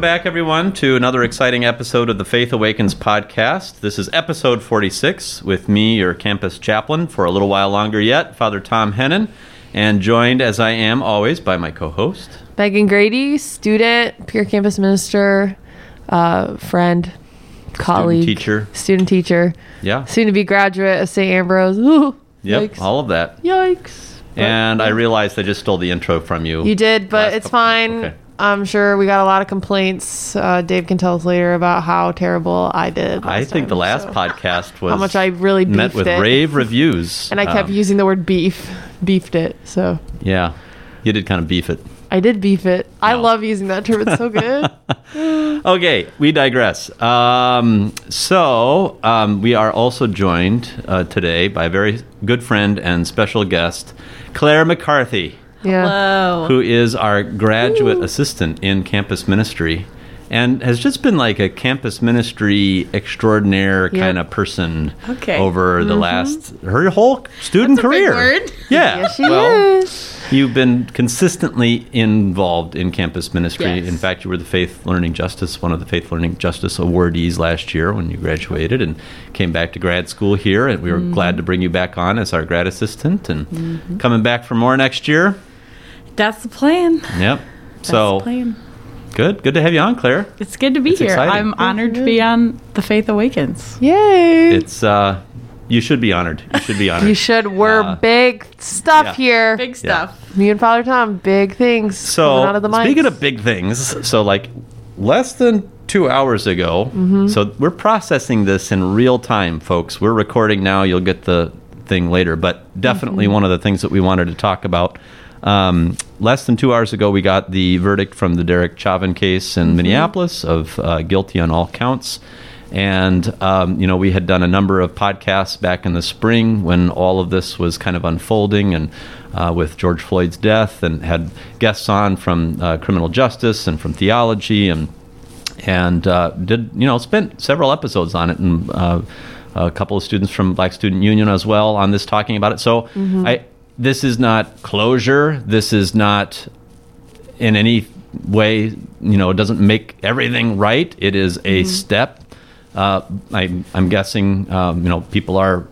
Welcome back, everyone, to another exciting episode of the Faith Awakens podcast. This is episode 46 with me, your campus chaplain, for a little while longer yet, Father Thom Hennen, and joined as I am always by my co host, Megan Grady, student, peer campus minister, uh, friend, colleague, teacher. student teacher, Yeah. soon to be graduate of St. Ambrose. Ooh, Yep. yikes. All of that. Yikes. But- And I realized I just stole the intro from you. You did, but it's couple- fine. okay. I'm sure we got a lot of complaints. Uh, Dave can tell us later about how terrible I did. I think the last so. podcast was How much I really met with it. rave reviews. And I kept Um, using the word beef, beefed it. So Yeah. You did kind of beef it. I did beef it. I love using that term. It's so good. Okay, we digress. Um, so, um, we are also joined uh, today by a very good friend and special guest, Claire McCarthy, Yeah. Hello. who is our graduate assistant in campus ministry and has just been like a campus ministry extraordinaire Yeah. kind of person Okay. over the last her whole student That's career. Yeah. Yes, she well, is. You've been consistently involved in campus ministry. Yes. In fact, you were the Faith Learning Justice, one of the Faith Learning Justice awardees last year when you graduated and came back to grad school here. And we were Mm-hmm. glad to bring you back on as our grad assistant and coming back for more next year. That's the plan. Yep. That's so the plan. good. Good to have you on, Claire. It's good to be It's here. exciting. I'm honored to be on the Faith Awakens. Yay. It's uh, you should be honored. You should be honored. you should. We're Uh, big stuff yeah. here. Big stuff. Me and Father Thom, big things. So out of the mics. speaking of big things, so like less than two hours ago, Mm-hmm. so we're processing this in real time, folks. We're recording now. You'll get the thing later, but definitely Mm-hmm. one of the things that we wanted to talk about. Um, less than two hours ago, we got the verdict from the Derek Chauvin case Mm-hmm. in Minneapolis of uh, guilty on all counts. And, um, you know, we had done a number of podcasts back in the spring when all of this was kind of unfolding and uh, with George Floyd's death and had guests on from uh, criminal justice and from theology and, and uh, did, you know, spent several episodes on it and uh, a couple of students from Black Student Union as well on this talking about it. So I, this is not closure. This is not in any way, you know, it doesn't make everything right. It is a step. Uh, I, I'm guessing, um, you know, people are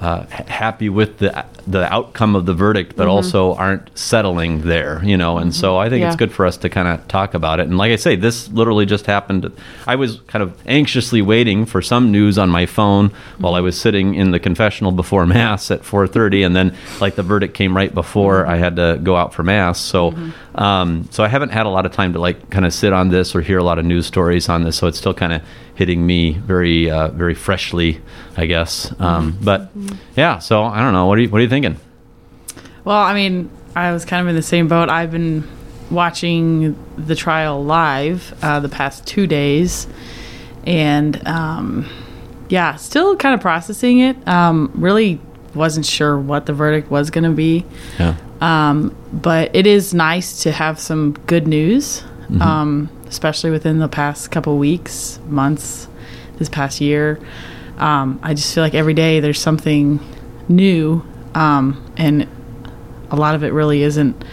uh, happy with the the outcome of the verdict, but also aren't settling there, you know. And so I think it's good for us to kind of talk about it. And like I say, this literally just happened. I was kind of anxiously waiting for some news on my phone while I was sitting in the confessional before mass at 4:30, and then like the verdict came right before I had to go out for mass. So, um, so I haven't had a lot of time to like kind of sit on this or hear a lot of news stories on this. So it's still kind of hitting me very, uh, very freshly, I guess. Um, but yeah, so I don't know. What are you What are you thinking? Well, I mean, I was kind of in the same boat. I've been watching the trial live uh, the past two days, and um, yeah, still kind of processing it. Um, really wasn't sure what the verdict was going to be. Yeah. Um, but it is nice to have some good news, um, especially within the past couple weeks, months, this past year. Um, I just feel like every day there's something new, um, and a lot of it really isn't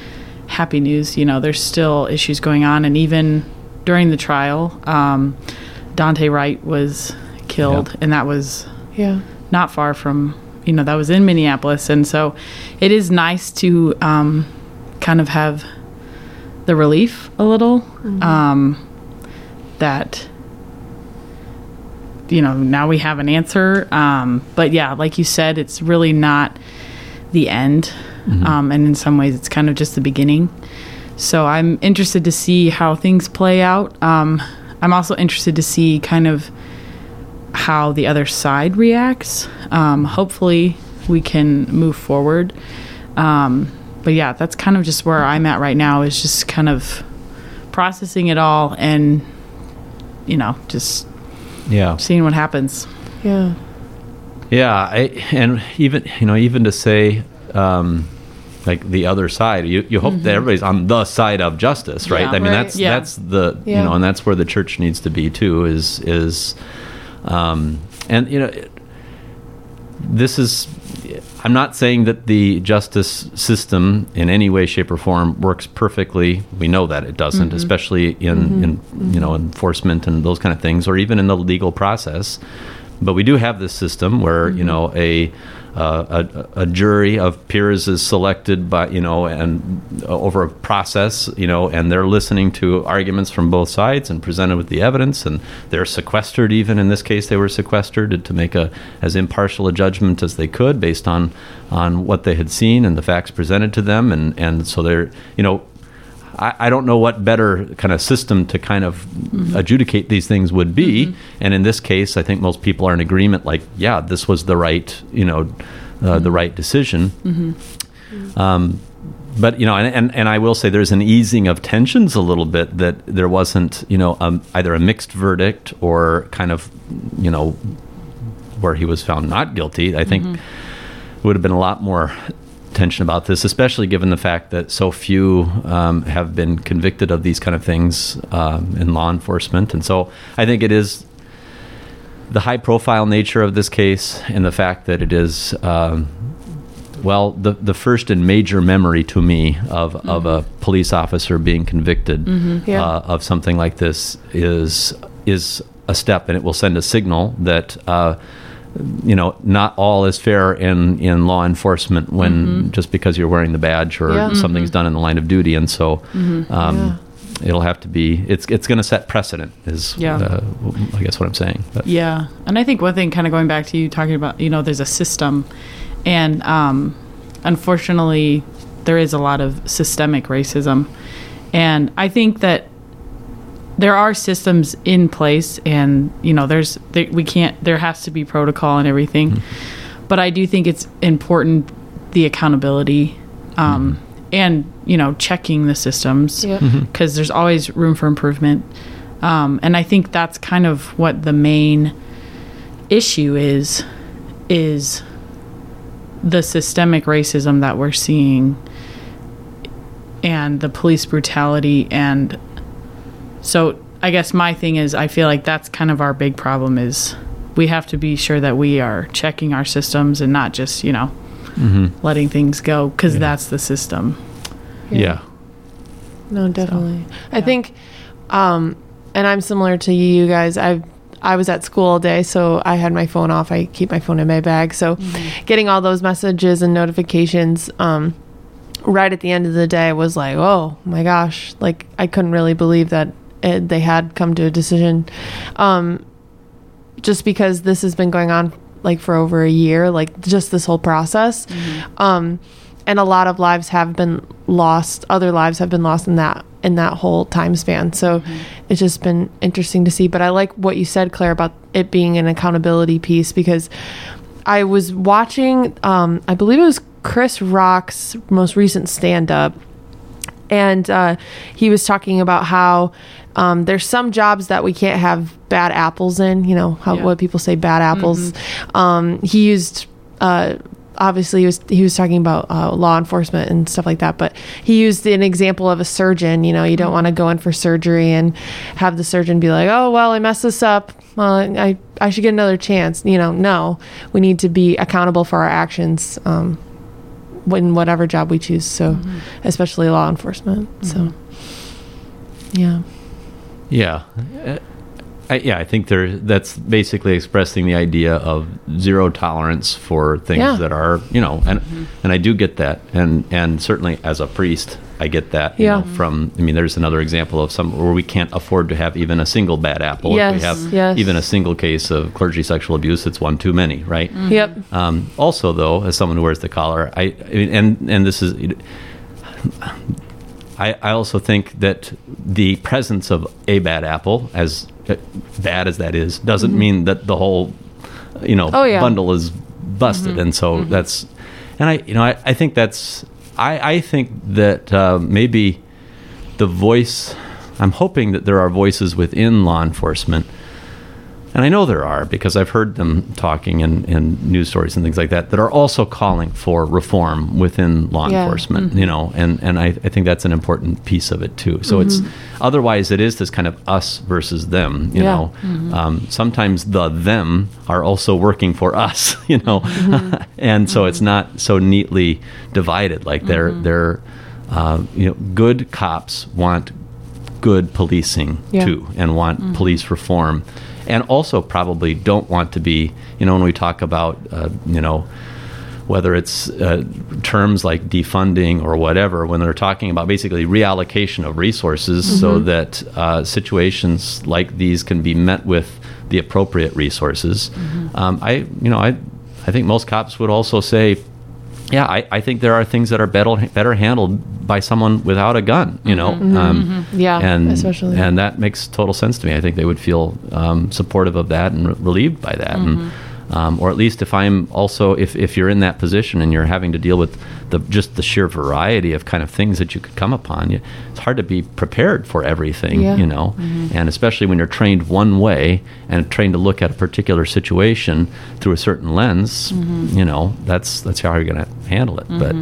happy news. You know, there's still issues going on, and even during the trial, um, Daunte Wright was killed, Yeah. and that was Yeah. not far from you know that was in Minneapolis, and so it is nice to um, kind of have the relief a little um, that you know now we have an answer. Um, but yeah, like you said, it's really not the end, um, and in some ways, it's kind of just the beginning. So I'm interested to see how things play out. Um, I'm also interested to see kind of how the other side reacts. Um, hopefully, we can move forward. Um, but yeah, that's kind of just where I'm at right now. Is just kind of processing it all and you know just Yeah. seeing what happens. Yeah. Yeah, I, and even you know, even to say, um, like the other side, you, you hope that everybody's on the side of justice, right? Yeah. I mean, Right. that's Yeah. that's the you know, and that's where the church needs to be too. Is is, um, and you know, it- this is. I'm not saying that the justice system in any way, shape, or form works perfectly. We know that it doesn't, Mm-hmm. especially in, in you know enforcement and those kind of things, or even in the legal process. But we do have this system where you know a uh, a, a jury of peers is selected by you know and uh, over a process you know and they're listening to arguments from both sides and presented with the evidence and they're sequestered even. In this case they were sequestered to make a as impartial a judgment as they could based on on what they had seen and the facts presented to them and and so they're you know I, I don't know what better kind of system to kind of adjudicate these things would be. And in this case, I think most people are in agreement. Like, yeah, this was the right, you know, uh, the right decision. Um, but you know, and, and and I will say there's an easing of tensions a little bit that there wasn't, you know, um, either a mixed verdict or kind of, you know, where he was found not guilty. I think would have been a lot more tension about this, especially given the fact that so few um, have been convicted of these kind of things um, in law enforcement. And so I think it is the high profile nature of this case and the fact that it is. Um, well, the the first and major memory to me of, of a police officer being convicted Yeah. uh, of something like this is is a step, and it will send a signal that uh, you know not all is fair in in law enforcement when just because you're wearing the badge or Yeah. something's done in the line of duty, and so. Um, Yeah. It'll have to be. It's it's going to set precedent. Is Yeah. uh, I guess what I'm saying. But, Yeah, and I think one thing, kind of going back to you talking about, you know, there's a system, and um, unfortunately, there is a lot of systemic racism, and I think that there are systems in place, and you know, there's there, we can't. There has to be protocol and everything, but I do think it's important the accountability, um, and you know, checking the systems Yep. because there's always room for improvement. Um, and I think that's kind of what the main issue is, is the systemic racism that we're seeing and the police brutality. And so I guess my thing is I feel like that's kind of our big problem is we have to be sure that we are checking our systems and not just, you know, letting things go because that's the system. yeah. No, definitely. I think, um, and I'm similar to you guys. I I was at school all day, so I had my phone off. I keep my phone in my bag. So, getting all those messages and notifications, um, right at the end of the day was like, oh my gosh! Like I couldn't really believe that it, they had come to a decision. Um, just because this has been going on like for over a year, like just this whole process. Um, and a lot of lives have been lost. Other lives have been lost in that in that whole time span. So it's just been interesting to see. But I like what you said, Claire, about it being an accountability piece because I was watching. Um, I believe it was Chris Rock's most recent stand up and uh, he was talking about how um, there's some jobs that we can't have bad apples in. You know how Yeah. what people say bad apples. Um, he used. Uh, Obviously, he was he was talking about uh, law enforcement and stuff like that, but he used an example of a surgeon. You know, you don't want to go in for surgery and have the surgeon be like, "Oh, well, I messed this up. Well, I I should get another chance." You know, no, we need to be accountable for our actions. Um, in whatever job we choose. So, mm-hmm. especially law enforcement. So, mm-hmm. yeah, Yeah. Uh, I, yeah, I think there. That's basically expressing the idea of zero tolerance for things Yeah. that are, you know, and mm-hmm. and I do get that, and and certainly as a priest, I get that. Yeah. know, from I mean, there's another example of some where we can't afford to have even a single bad apple. if Yes, we have yes. even a single case of clergy sexual abuse, it's one too many, right? yep, Um, also, though, as someone who wears the collar, I, I mean, and and this is, I, I also think that the presence of a bad apple, as bad as that is, doesn't mean that the whole, you know, Mm-hmm. Oh, yeah. Mm-hmm. bundle is busted. And so that's, and I, you know, I, I think that's, I, I think that uh, maybe the voice. I'm hoping that there are voices within law enforcement and I know there are because I've heard them talking in, in news stories and things like that that are also calling for reform within law Yeah. enforcement. Mm-hmm. You know, and and I, I think that's an important piece of it too. So it's mm-hmm. otherwise it is this kind of us versus them. You Yeah. know, mm-hmm. um, sometimes the them are also working for us. You know, and so it's not so neatly divided. Like they're they're uh, you know good cops want good policing Yeah. too and want police reform and also probably don't want to be you know when we talk about uh, you know whether it's uh, terms like defunding or whatever when they're talking about basically reallocation of resources so that uh, situations like these can be met with the appropriate resources. Um, i you know i i think most cops would also say yeah, I, I think there are things that are better better handled by someone without a gun. You know, um, Yeah, and especially. and that makes total sense to me. I think they would feel um, supportive of that and re- relieved by that, and um, or at least if I'm also if if you're in that position and you're having to deal with the just the sheer variety of kind of things that you could come upon, you, it's hard to be prepared for everything. Yeah. You know, and especially when you're trained one way and trained to look at a particular situation through a certain lens, you know, that's that's how you're going to handle it. But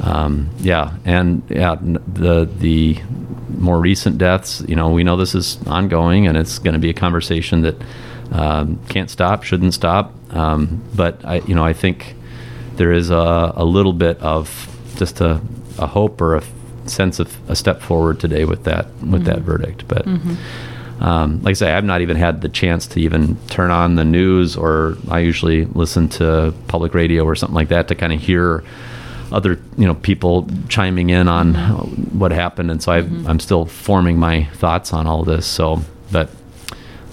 um, yeah, and yeah, the the more recent deaths, you know, we know this is ongoing, and it's going to be a conversation that um, can't stop, shouldn't stop. Um, but I, you know, I think there is a, a little bit of just a, a hope or a sense of a step forward today with that with that verdict. But um, like I say, I've not even had the chance to even turn on the news, or I usually listen to public radio or something like that to kind of hear other you know people chiming in on what happened, and so I've, I'm still forming my thoughts on all this. So, but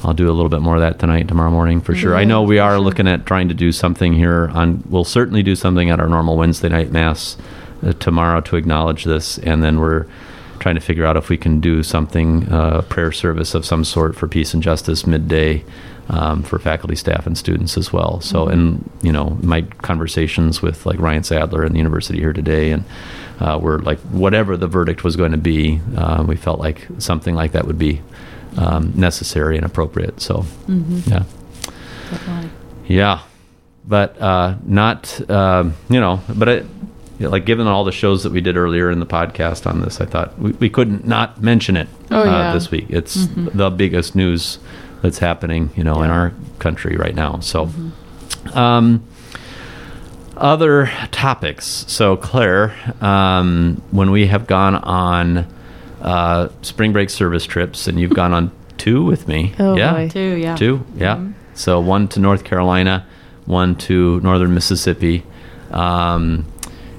I'll do a little bit more of that tonight, tomorrow morning for sure. I know we are looking at trying to do something here on. We'll certainly do something at our normal Wednesday night mass uh, tomorrow to acknowledge this, and then we're trying to figure out if we can do something, uh, prayer service of some sort for peace and justice midday um, for faculty, staff, and students as well. So, and you know, my conversations with like Ryan Sadler and the university here today, and uh, we're like, whatever the verdict was going to be, uh, we felt like something like that would be um, necessary and appropriate. So, yeah, Definitely. yeah, but uh, not um, you know, but it, yeah, like given all the shows that we did earlier in the podcast on this, I thought we, we couldn't not mention it Oh, uh, yeah. this week. It's the biggest news that's happening, you know, in our country right now. So, um, other topics. So, Claire, um, when we have gone on uh, spring break service trips, and you've gone on two with me, Oh, yeah, boy. Two, yeah. Two, yeah. So one to North Carolina, one to northern Mississippi. Um,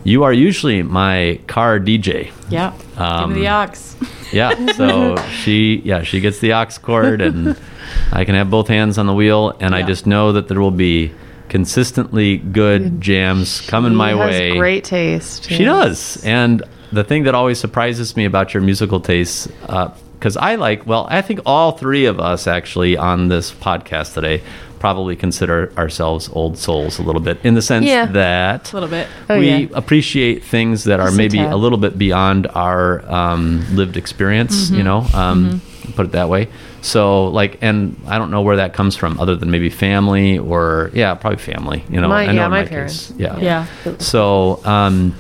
you are usually my car DJ. Yeah. Um, Give me the aux. Yeah. So she, yeah, she gets the aux cord, and I can have both hands on the wheel, and I just know that there will be consistently good jams coming my has way. Great taste. She does. And the thing that always surprises me about your musical tastes, because I like, well, I think all three of us actually on this podcast today probably consider ourselves old souls a little bit in the sense Yeah. that A little bit. Oh, we yeah. appreciate things that are Just a maybe tad. a little bit beyond our um, lived experience, you know, um, put it that way. So, like, and I don't know where that comes from other than maybe family or, yeah, probably family, you know. My- know yeah, in my case, parents. Yeah. Yeah. So, um,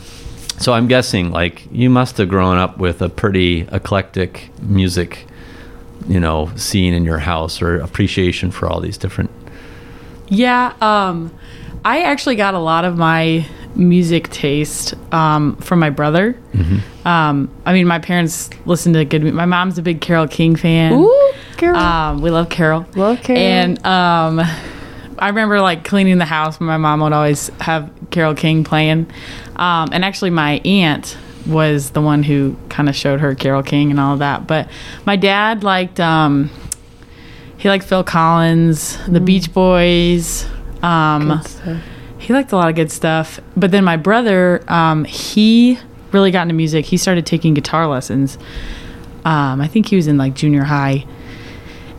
so I'm guessing like you must have grown up with a pretty eclectic music, you know, scene in your house or appreciation for all these different. Yeah, um, I actually got a lot of my music taste um, from my brother. Mm-hmm. Um, I mean, my parents listen to good. mu- My mom's a big Carole King fan. Ooh, Carole. Um, we love Carole. Love Carole. And um, I remember like cleaning the house. When my mom would always have Carole King playing. Um, and actually, my aunt was the one who kind of showed her Carole King and all of that. But my dad liked um, he liked Phil Collins, the Beach Boys. Um, he liked a lot of good stuff. But then my brother, um, he really got into music. He started taking guitar lessons. Um, I think he was in like junior high.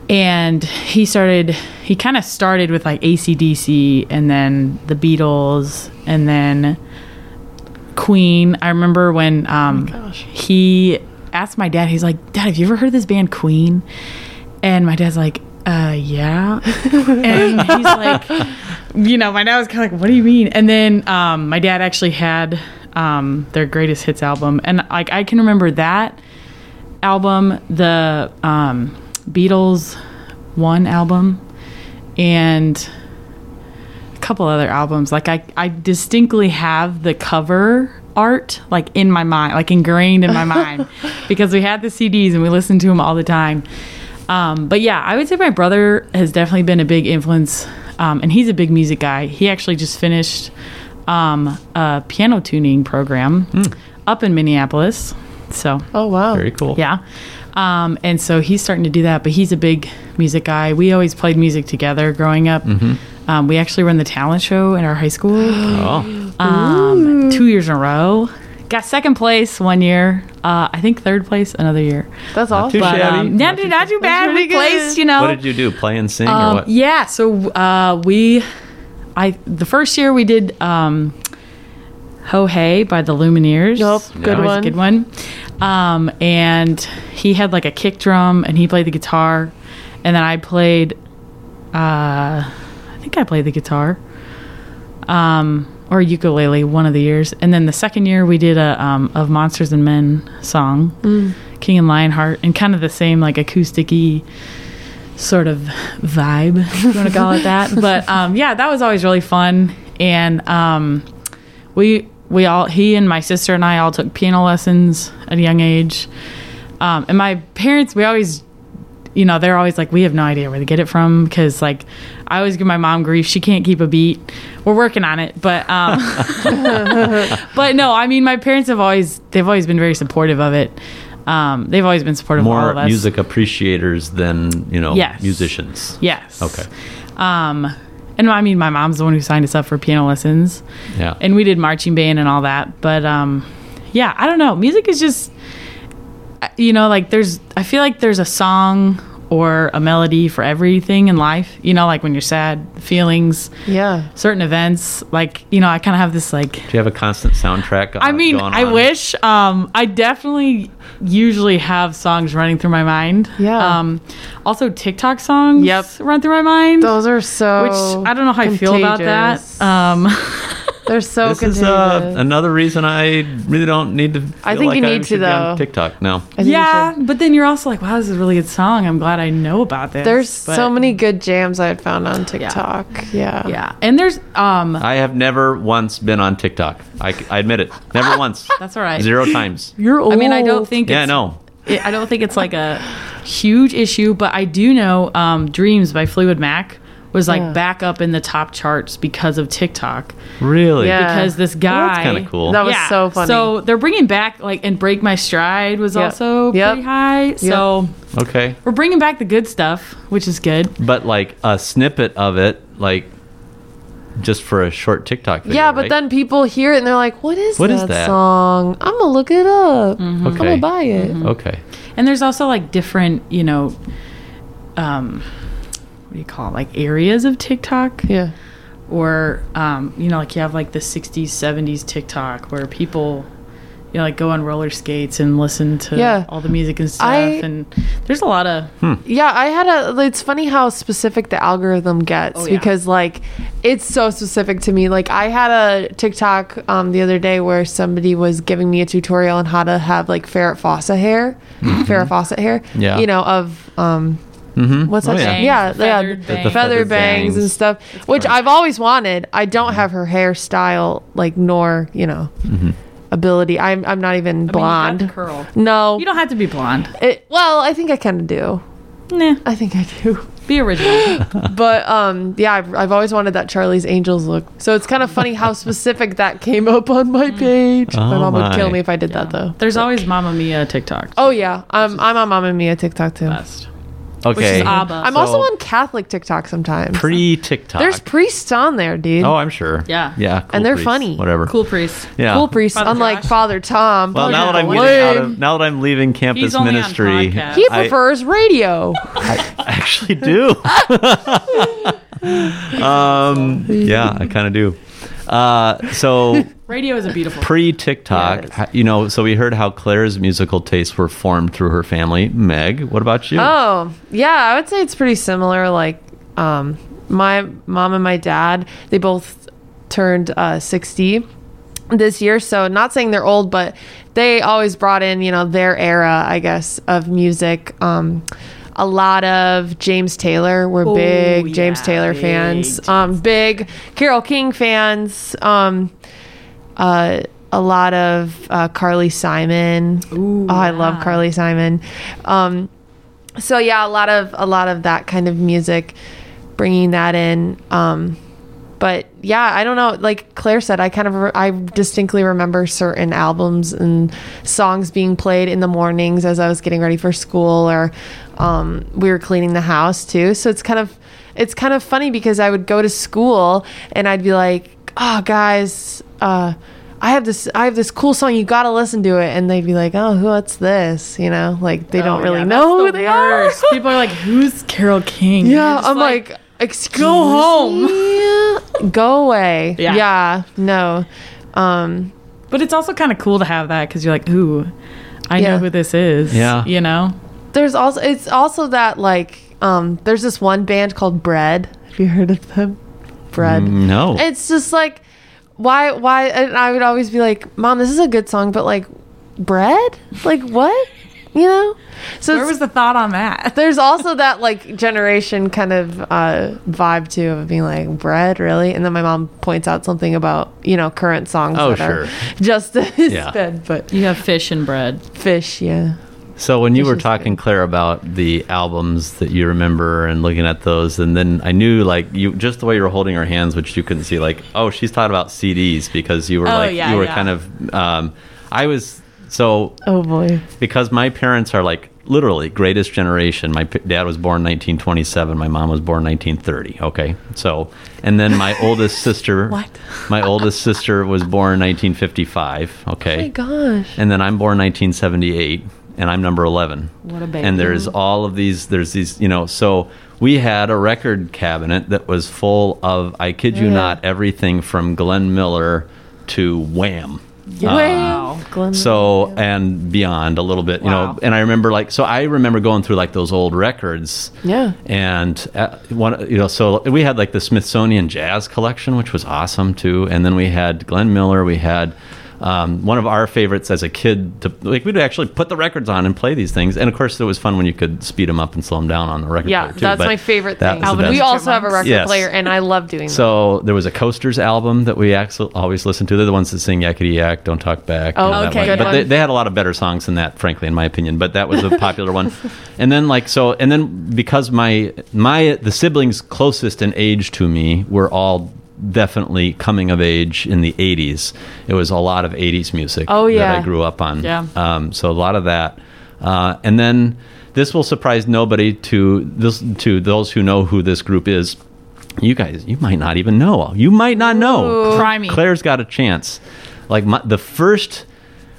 And he started, he kind of started with like AC/DC and then the Beatles and then Queen. I remember when um, gosh. he asked my dad, he's like, Dad, have you ever heard of this band Queen? And my dad's like, uh, yeah. and he's like, you know, my dad was kind of like, what do you mean? And then um, my dad actually had um, their greatest hits album. And like, I can remember that album, the um, Beatles one album, and a couple other albums. Like, I, I distinctly have the cover art like in my mind, like ingrained in my mind, because we had the CDs and we listened to them all the time. Um, but yeah, I would say my brother has definitely been a big influence, um, and he's a big music guy. He actually just finished um, a piano tuning program up in Minneapolis. So Oh wow. Very cool. yeah. Um, and so he's starting to do that, but he's a big music guy. We always played music together growing up. Um, we actually run the talent show in our high school Oh, um, two years in a row. Got second place one year. Uh, I think third place another year. That's too awesome. But shabby. um, not, too, not too bad. pretty We placed, you know. what did you do? Play and sing or Um, what? yeah. So uh, we, I the first year we did um, "Ho Hey" by the Lumineers. Nope, good That was one. A good one. Um, and he had like a kick drum, and he played the guitar, and then I played. Uh, I think I played the guitar. Um, or ukulele one of the years, and then the second year we did a um, of Monsters and Men song, Mm. King and Lionheart, and kind of the same like acousticy sort of vibe, if you want to call it that. But um, yeah, that was always really fun. And um, we we all he and my sister and I all took piano lessons at a young age. Um, and my parents, we always, you know, they're always like, we have no idea where to get it from because like I always give my mom grief. She can't keep a beat. We're working on it, but um, but no, I mean, my parents have always they've always been very supportive of it. Um, they've always been supportive of all More music appreciators than you know Yes. musicians. Yes. Okay. Um, and I mean, my mom's the one who signed us up for piano lessons, Yeah. and we did marching band and all that. But um, yeah, I don't know. Music is just, you know, like there's. I feel like there's a song or a melody for everything in life. You know, like when you're sad, feelings, Yeah. certain events. Like you know, I kind of have this like Do you have a constant soundtrack? I mean, going I on? wish. Um, I definitely usually have songs running through my mind. Yeah. Um, also, TikTok songs. Yep. Run through my mind. Those are so. which I don't know how I feel about that. Um, They're so This is uh, another reason I really don't need to. Feel I think like you I need to, should be on though. TikTok now. I think you yeah, but then you're also like, wow, this is a really good song. I'm glad I know about this. There's But- so many good jams I had found on TikTok. Yeah. Yeah, and there's um. I have never once been on TikTok. I, I admit it. Never once. That's all right. Zero times. You're old. I mean, I don't think. Yeah, I it's, know. it- I don't think it's like a huge issue, but I do know um, "Dreams" by Fleetwood Mac was like Yeah. back up in the top charts because of TikTok. Really? Yeah. because this Well, guy that's kind of cool. That was so funny. So they're bringing back like and break my stride was Yep. also Yep. pretty high. So okay. we're bringing back the good stuff, which is good. But like a snippet of it, like just for a short TikTok video. yeah, but right? then people hear it and they're like, "What is What that, is that? song? I'm gonna look it up. I'm gonna buy it." Okay. And there's also like different, you know, um, what do you call it? Like areas of TikTok, Yeah. or um, you know, like you have like the '60s, '70s TikTok where people. You know, like go on roller skates and listen to Yeah. all the music and stuff. I- and there's a lot of Yeah, I had a. It's funny how specific the algorithm gets Oh, yeah. because, like, it's so specific to me. Like, I had a TikTok um, the other day where somebody was giving me a tutorial on how to have like Farrah Fawcett hair, Farrah Fawcett hair. Mm-hmm. Yeah. you know of um, Mm-hmm. what's oh, that? yeah. Bangs, Yeah, the yeah, feathered the bangs. feather feathered bangs, and bangs. stuff, which correct. I've always wanted. I don't Mm-hmm. have her hairstyle, like, nor you know, ability. I'm I'm not even I mean, you got blonde. curl. no, You don't have to be blonde. it, well, I think I kind of do. Nah, I think I do. be original. But um, yeah, I've, I've always wanted that Charlie's Angels look. So it's kind of funny how specific that came up on my page. my Oh mom would kill me if I did that though. There's always Mamma Mia TikTok. Oh yeah, I'm I'm on Mamma Mia TikTok too. best. Okay. is ABBA. I'm So, also on Catholic TikTok sometimes. pre TikTok. There's priests on there, dude. Oh, I'm sure. Yeah. Yeah. cool And they're priests, funny. Whatever. Cool priest. Yeah. Cool priests, Father unlike Josh? Father Thom. Well, Father now that I'm Josh, getting out lame. of now that I'm leaving campus He's only on ministry, podcast. he I prefers radio. I actually do. um, yeah, I kind of do. Uh, so Radio is a beautiful. pre TikTok, Yeah, you know, so we heard how Claire's musical tastes were formed through her family. Meg, what about you? Oh, yeah, I would say it's pretty similar. Like, um, my mom and my dad, they both turned uh, 60 this year. So, not saying they're old, but they always brought in, you know, their era, I guess, of music. Um, a lot of James Taylor. We're Oh, big James yeah, Taylor big fans. Um, big Carole King fans. Um, uh, a lot of uh, Carly Simon. Ooh, oh, I love. Carly Simon. Um, so yeah, a lot of a lot of that kind of music, bringing that in. Um, but yeah, I don't know. Like Claire said, I kind of re- I distinctly remember certain albums and songs being played in the mornings as I was getting ready for school, or um, we were cleaning the house too. So it's kind of it's kind of funny because I would go to school and I'd be like, "Oh, guys." Uh, I have this I have this cool song you got to listen to it and they'd be like oh what's this you know like they don't Oh, really yeah, know that's who they worst. are People are like, "Who's Carole King?" yeah, I'm like, excuse "Go home." Go away. Yeah. Yeah. no. Um, But it's also kind of cool to have that because you're like, "Ooh, I Yeah. know who this is." Yeah. you know. there's also it's also that like um there's this one band called Bread. Have you heard of them? Bread. no. It's just like why why and I would always be like, "Mom, this is a good song, but like bread? Like what?" You know? So Where was the thought on that? there's also that like generation kind of uh, vibe too of being like bread really and then my mom points out something about you know current songs Oh, that sure. are just as Yeah. bad but You have fish and bread. fish yeah So when you Which were is talking, Claire, about the albums that you remember and looking at those, and then I knew like you just the way you were holding her hands, which you couldn't see, like oh, she's talking about CDs because you were Oh, like yeah, you were yeah. kind of. Um, I was so oh boy because my parents are like literally greatest generation. My p- dad was born 1927. My mom was born 1930. Okay, so and then my oldest sister. What? My oldest sister was born 1955. Okay. oh my gosh And then I'm born 1978, and I'm number 11. What a baby. And there's all of these. There's these. You know. So we had a record cabinet that was full of. I kid you not, everything from Glenn Miller to Wham. Wow Glenn So and beyond a little bit, you Wow. know. And I remember like so I remember going through like those old records. Yeah. And uh, one, you know, so we had like the Smithsonian Jazz Collection, which was awesome too. And then we had Glenn Miller. We had um, one of our favorites as a kid. To like we'd actually put the records on and play these things. And of course, it was fun when you could speed them up and slow them down on the record yeah player too. that's but my favorite that thing was the Alvin we also have a record Yes. player and i love doing that So there was a Coasters album that we always listen to. They're the ones that sing Yakety Yak, Don't Talk Back. Oh, that okay, one. good But one. they, they had a lot of better songs than that, frankly, in my opinion. But that was a popular one. And then like so, and then because my my the siblings closest in age to me were all definitely coming of age in the 80s. It was a lot of 80s music Oh, that I grew up on. Yeah. Um, so a lot of that. Uh, and then this will surprise nobody to this to those who know who this group is. You guys, you might not even know. You might not know. Ooh. Try me. Claire's got a chance. Like my, the first,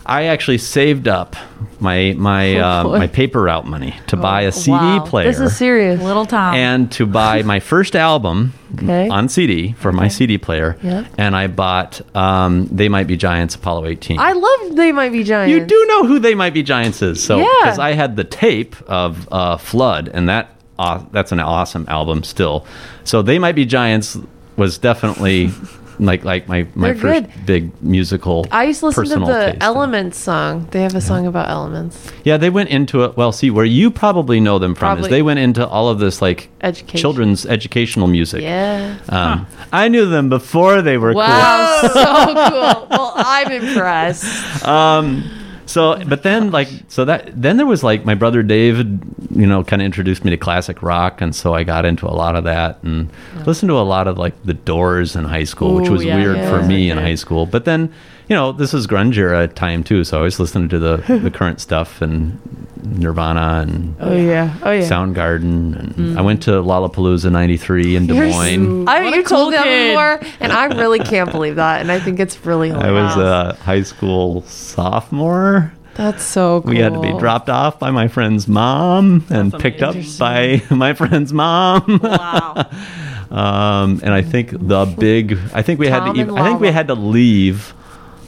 I actually saved up my my Oh, uh, my paper route money to buy a CD wow. player this is serious Little Tom. and to buy my first album Okay. on CD for my CD player. Yeah. And I bought um, They Might Be Giants Apollo 18. i love they might be giants You do know who They Might Be Giants is, so Yeah. because I had the tape of uh, Flood, and that uh, that's an awesome album still. So They Might Be Giants was definitely like like my my They're first good. big musical. I used to listen to the taste. Elements song. They have a song about elements. Yeah, they went into it. Well, see, where you probably know them from is they went into all of this like Education. children's educational music. Yeah. Um, I knew them before they were cool. Wow, so cool. Well, I'm impressed. cool. Um, so, but then like, so that then there was like my brother David, you know, kind of introduced me to classic rock, and so I got into a lot of that and listened to a lot of like the Doors in high school, which was yeah, weird yeah. for me in high school. But then, you know, this is grunge era time too, so I was listening to the the current stuff and Nirvana and Oh yeah. Oh yeah. Soundgarden, and I went to Lollapalooza '93 in Des You're Moines. I What a you cool told me that before, and I really can't believe that, and I think it's really I was a high school sophomore. That's so cool. We had to be dropped off by my friend's mom and That's picked up by my friend's mom. wow. Um, and I think the big, I think we had to, even, I think we had to leave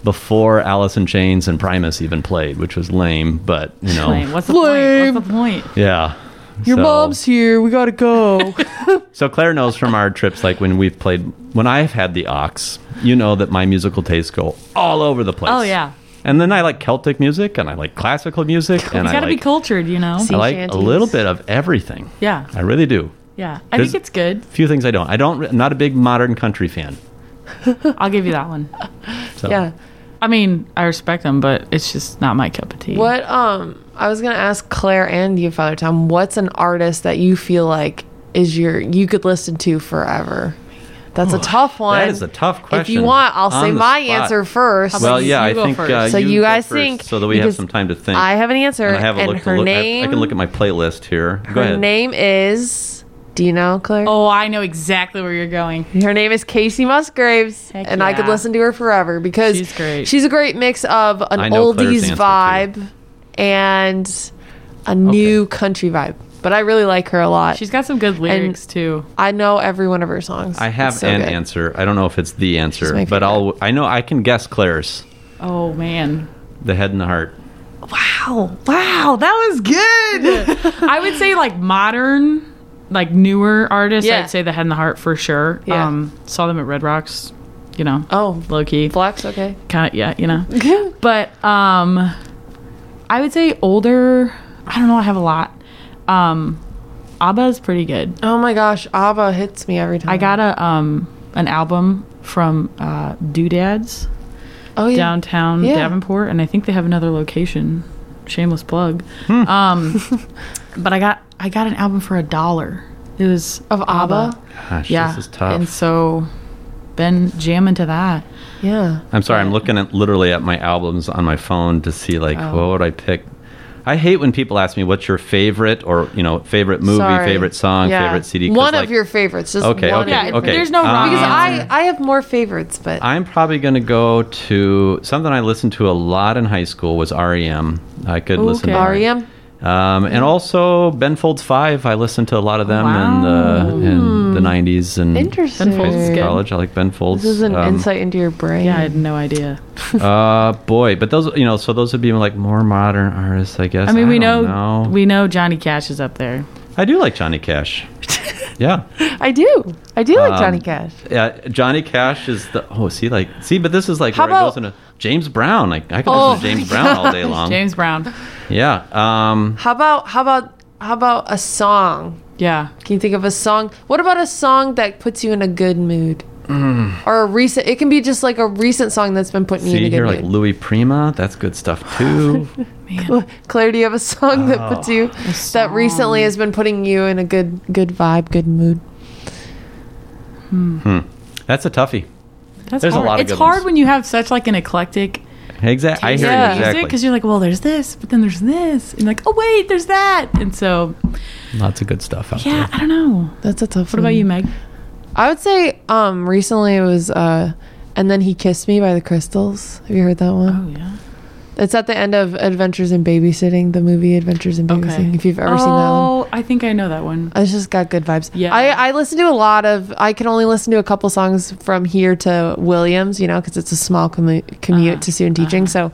before Alice in Chains and Primus even played, which was lame. But you know, Lame. What's the Lame. point? What's the point? yeah. Your So- mom's here. We gotta go. So Claire knows from our trips, like when we've played, when I've had the aux, you know that my musical tastes go all over the place. Oh yeah, And then I like Celtic music, and I like classical music, and you I got to like be cultured, you know. See- I like a little bit of everything. Yeah, I really do. yeah. I There's- think it's good. A few things I don't. I don't. I'm not a big modern country fan. I'll give you that one. So. yeah. I mean, I respect them, but it's just not my cup of tea. What um I was gonna ask Claire and you, Father Thom, what's an artist that you feel like is your you could listen to forever? That's a tough one. That is a tough question. If you want, I'll On say the my spot. answer first. Well, you- yeah, you I go think first. uh, So you, you go guys first think- so that we have because some time to think. I have an answer, and I have a and look her to look. I- name. I, can look at my playlist here. Go her ahead. name is. Do you know Claire? Oh, I know exactly where you're going. Her name is Kacey Musgraves, Heck and I could listen to her forever because She's great. She's a great mix of an I know Claire's oldies vibe and a new country vibe. But I really like her a lot. She's got some good lyrics too. I know every one of her songs. I have so an good. answer. I don't know if it's the answer, but I'll. I know I can guess Claire's. Oh man. The head and the heart. Wow. Wow, that was good. I would say like modern, like newer artists, Yeah. I'd say the head and the heart for sure. Yeah. Um saw them at Red Rocks, you know. Oh, Low key. Flex, okay. Kind of yeah, you know. but um I would say older, I don't know, I have a lot. Um ABBA is pretty good. Oh my gosh, ABBA hits me every time. I got a um an album from uh Doodads oh, yeah. downtown Yeah. Davenport, and I think they have another location. Shameless plug. Hmm. Um, but I got I got an album for a dollar. It was Of ABBA? Gosh, Yeah, this is tough. and so been jamming to that. Yeah. I'm sorry. I'm looking at literally at my albums on my phone to see like Oh. what would I pick. I hate when people ask me what's your favorite or you know favorite movie, Sorry. favorite song, Yeah. favorite CD. 'cause, One like, of your favorites. Just Okay, one okay, of okay. There's no wrong Because Um, answer. I, I have more favorites, but I'm probably going to go to something I listened to a lot in high school was REM. I could listen to REM. Um, and also Ben Folds Five. I listened to a lot of them in the in the '90s and Interesting. Ben Folds is good. college. I like Ben Folds. This is an Um, insight into your brain. Yeah, I had no idea. uh, boy, but those you know, so those would be like more modern artists, I guess. I mean, we don't know, we know Johnny Cash is up there. I do like Johnny Cash. yeah, I do. I do like Um, Johnny Cash. yeah. Johnny Cash is the oh, see, like see, but this is like How where it goes about- into James Brown. Like I can Oh listen to James my Brown all day long. James Brown. Yeah. Um, How about how about how about a song? Yeah. Can you think of a song? What about a song that puts you in a good mood? Or a recent it can be just like a recent song that's been putting you in see a good here, like mood. Louis Prima. That's good stuff too. Claire, do you have a song that puts you that recently has been putting you in a good good vibe, good mood? Hmm. That's a toughie. That's There's a hard. lot of It's good heart ones. when you have such like an eclectic Exactly. I hear Yeah. you exactly. because you're like, well, there's this, but then there's this, and like, oh wait, there's that, and so Lots of good stuff out yeah, there. I don't know. That's a tough What about you, Meg? I would say um recently it was uh and then he kissed me by the crystals. Have you heard that one? Oh yeah. It's at the end of Adventures in Babysitting, the movie Adventures in Babysitting. Okay. If you've ever seen that one. Oh, I think I know that one. It's just got good vibes. Yeah. I, I listen to a lot of, I can only listen to a couple songs from here to Williams, you know, because it's a small commu- commute Uh-huh. to student teaching. So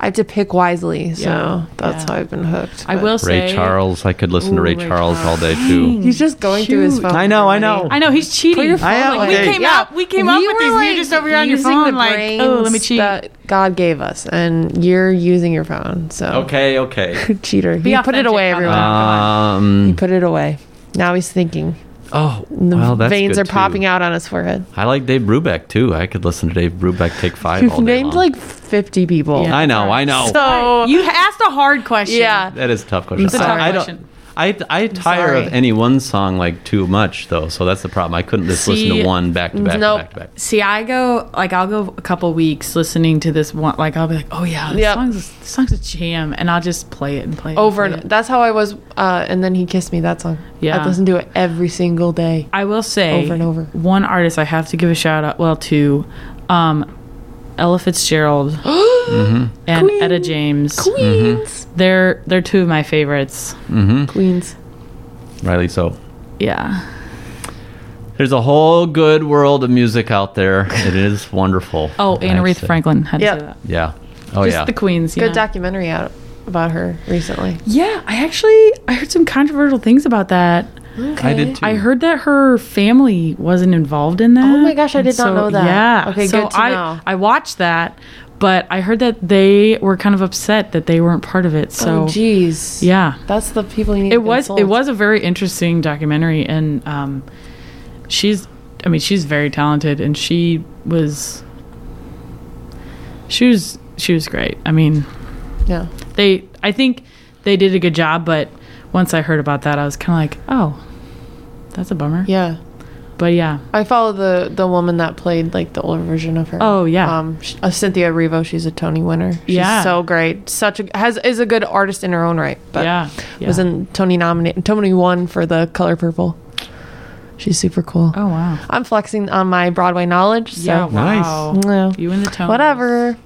I have to pick wisely. So Yeah. that's Yeah. how I've been hooked. I but- will Ray Charles. I could listen to Ray, Ray Charles all day too. He's just going through his phone. I know, I know. I know he's cheating. Put your phone I am, Like, we came Yeah. up, we came up with these. like, You're just over here on your phone, the like, oh, let me cheat. That God gave us, and you're using your phone. So Okay, okay. cheater. Be He put it away, everyone. he Um, put it away. Now he's thinking. oh, The well, that's veins good are too. popping out on his forehead. I like Dave Brubeck too. I could listen to Dave Brubeck take 5 You've all day named long. like 50 people. Yeah. I know, I know. So You asked a hard question. yeah. that is a tough question. It's a tough I, I don't. question. I, I I tire of any one song like too much though, so that's the problem. I couldn't just listen to one back to back nope. back to back. See, I go like I'll go a couple weeks listening to this one. Like I'll be like, oh yeah, this, Yep. song's, this song's a jam, and I'll just play it and play it Over and and play it. that's how I was. Uh, and then he kissed me. That song. Yeah. I listened to it every single day. I will say Over and over. One artist I have to give a shout out. Well, to um, Ella Fitzgerald and Queen. Etta James. Queens. They're they're two of my favorites. Mm-hmm. Queens. Riley, so Yeah. There's a whole good world of music out there. It is wonderful. Oh, I Anna have Aretha. Franklin had to Yep. say that. Yeah. Oh Just yeah. the queens. Good yeah. documentary out about her recently. Yeah, I actually I heard some controversial things about that. I did too. I heard that her family wasn't involved in that. Oh my gosh, I And did not know that. Yeah. Okay, so good to I, know. I watched that, but I heard that they were kind of upset that they weren't part of it. So oh, yeah, That's the people you need it to was consult. it was a very interesting documentary, and um, she's I mean she's very talented, and she was she was she was great. I mean Yeah. they I think they did a good job, but once I heard about that, I was kind of like, oh, that's a bummer. Yeah. But yeah, I follow the the woman that played like the older version of her. Oh, yeah. um, sh- uh, Cynthia Erivo. She's a Tony winner. She's Yeah. so great. Such a has is a good artist in her own right. But yeah, yeah. was in Tony nominated. Tony won for the Color Purple. She's super cool. oh wow, I'm flexing on my Broadway knowledge. So yeah, Nice. Yeah. You and the tone. whatever.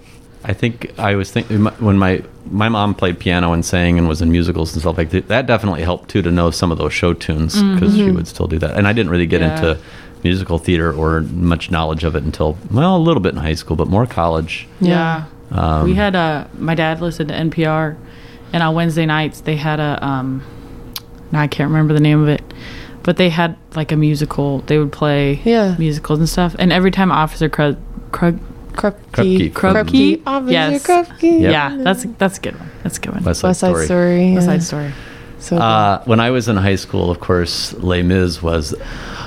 I think I was thinking when my my mom played piano and sang and was in musicals and stuff like that. That definitely helped too to know some of those show tunes because she would still do that. And I didn't really get Yeah. into musical theater or much knowledge of it until well a little bit in high school, but more college. Yeah, Um, we had a my dad listened to NPR, and on Wednesday nights they had a um, now I can't remember the name of it, but they had like a musical. They would play Yeah. musicals and stuff, and every time Officer Krug, Krug Krupke. Krupke. Krupke? Officer Yes. Krupke. Yep. yeah, that's that's a good one. That's a good one. West Side West Side Story. Story. West. Side Story. So. Uh, when I was in high school, of course, Les Mis was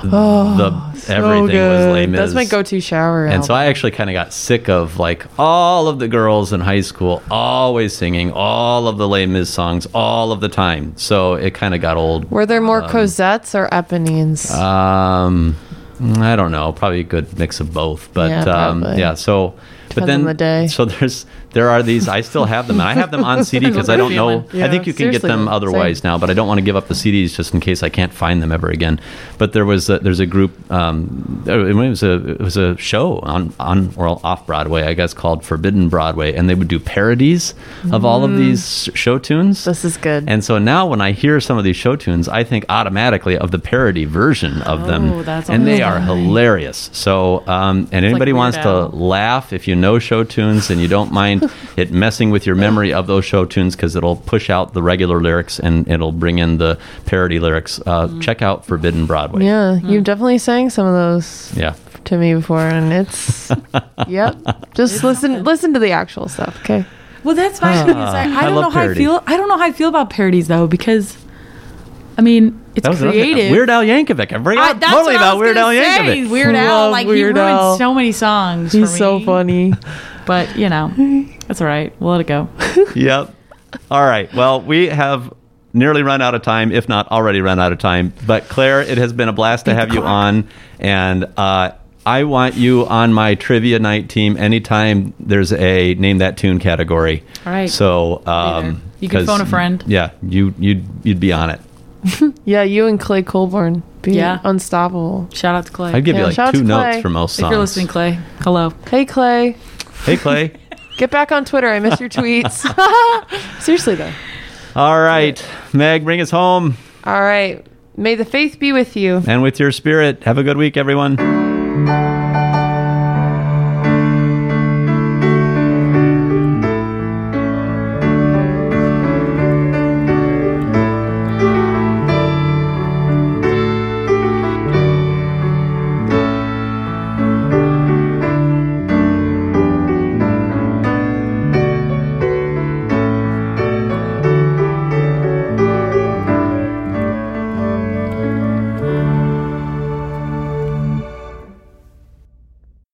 Oh, the so everything was Les. Mis. That's my go-to shower. And so. I actually kind of got sick of like all of the girls in high school always singing all of the Les Mis songs all of the time. So it kind of got old. were there more Cosettes or Eponines? Um, I don't know, probably a good mix of both, but Yeah, um, yeah. So, but then the day. so there's there are these. I still have them, and I have them on CD because I don't know. Yeah, I think you can get them otherwise now, but I don't want to give up the CDs just in case I can't find them ever again. But there was a, there's a group. Um, it was a it was a show on on or off Broadway, I guess, called Forbidden Broadway, and they would do parodies of all of these show tunes. Mm. this is good. And so now when I hear some of these show tunes, I think automatically of the parody version of them. Oh, that's and they are hilarious. So, um, and anybody Weird wants to laugh if you know show tunes and you don't mind it messing with your memory of those show tunes because it'll push out the regular lyrics and it'll bring in the parody lyrics, uh, Mm. check out Forbidden Broadway. yeah, you've definitely sang some of those Yeah. to me before, and it's yep. Just listen, listen to the actual stuff. Okay. Well, that's my thing. is I, I I don't love know how I feel. I don't know how I feel about parodies though, because I mean it's That was creative. Weird Al Yankovic. I bring I, out that's totally about Weird Al say. Yankovic. Weird Al, Love like Weird he ruined Al. so many songs. He's for so funny. But you know, that's all right. We'll let it go. yep. All right. Well, we have nearly run out of time, if not already run out of time. But Claire, it has been a blast to have you on, and uh, I want you on my trivia night team anytime there's a name that tune category. All right. So um, You can phone a friend. Yeah, you you'd you'd be on it. Yeah, you and Clay Colborn be Yeah. unstoppable. Shout out to Clay. I'd give Yeah, you like two notes for most songs. if you're listening, Clay. Hello. Hey Clay, Hey Clay. get back on Twitter. I miss your tweets. Seriously though. All right, Meg, bring us home, All right. May the faith be with you. and with your spirit. Have a good week, everyone.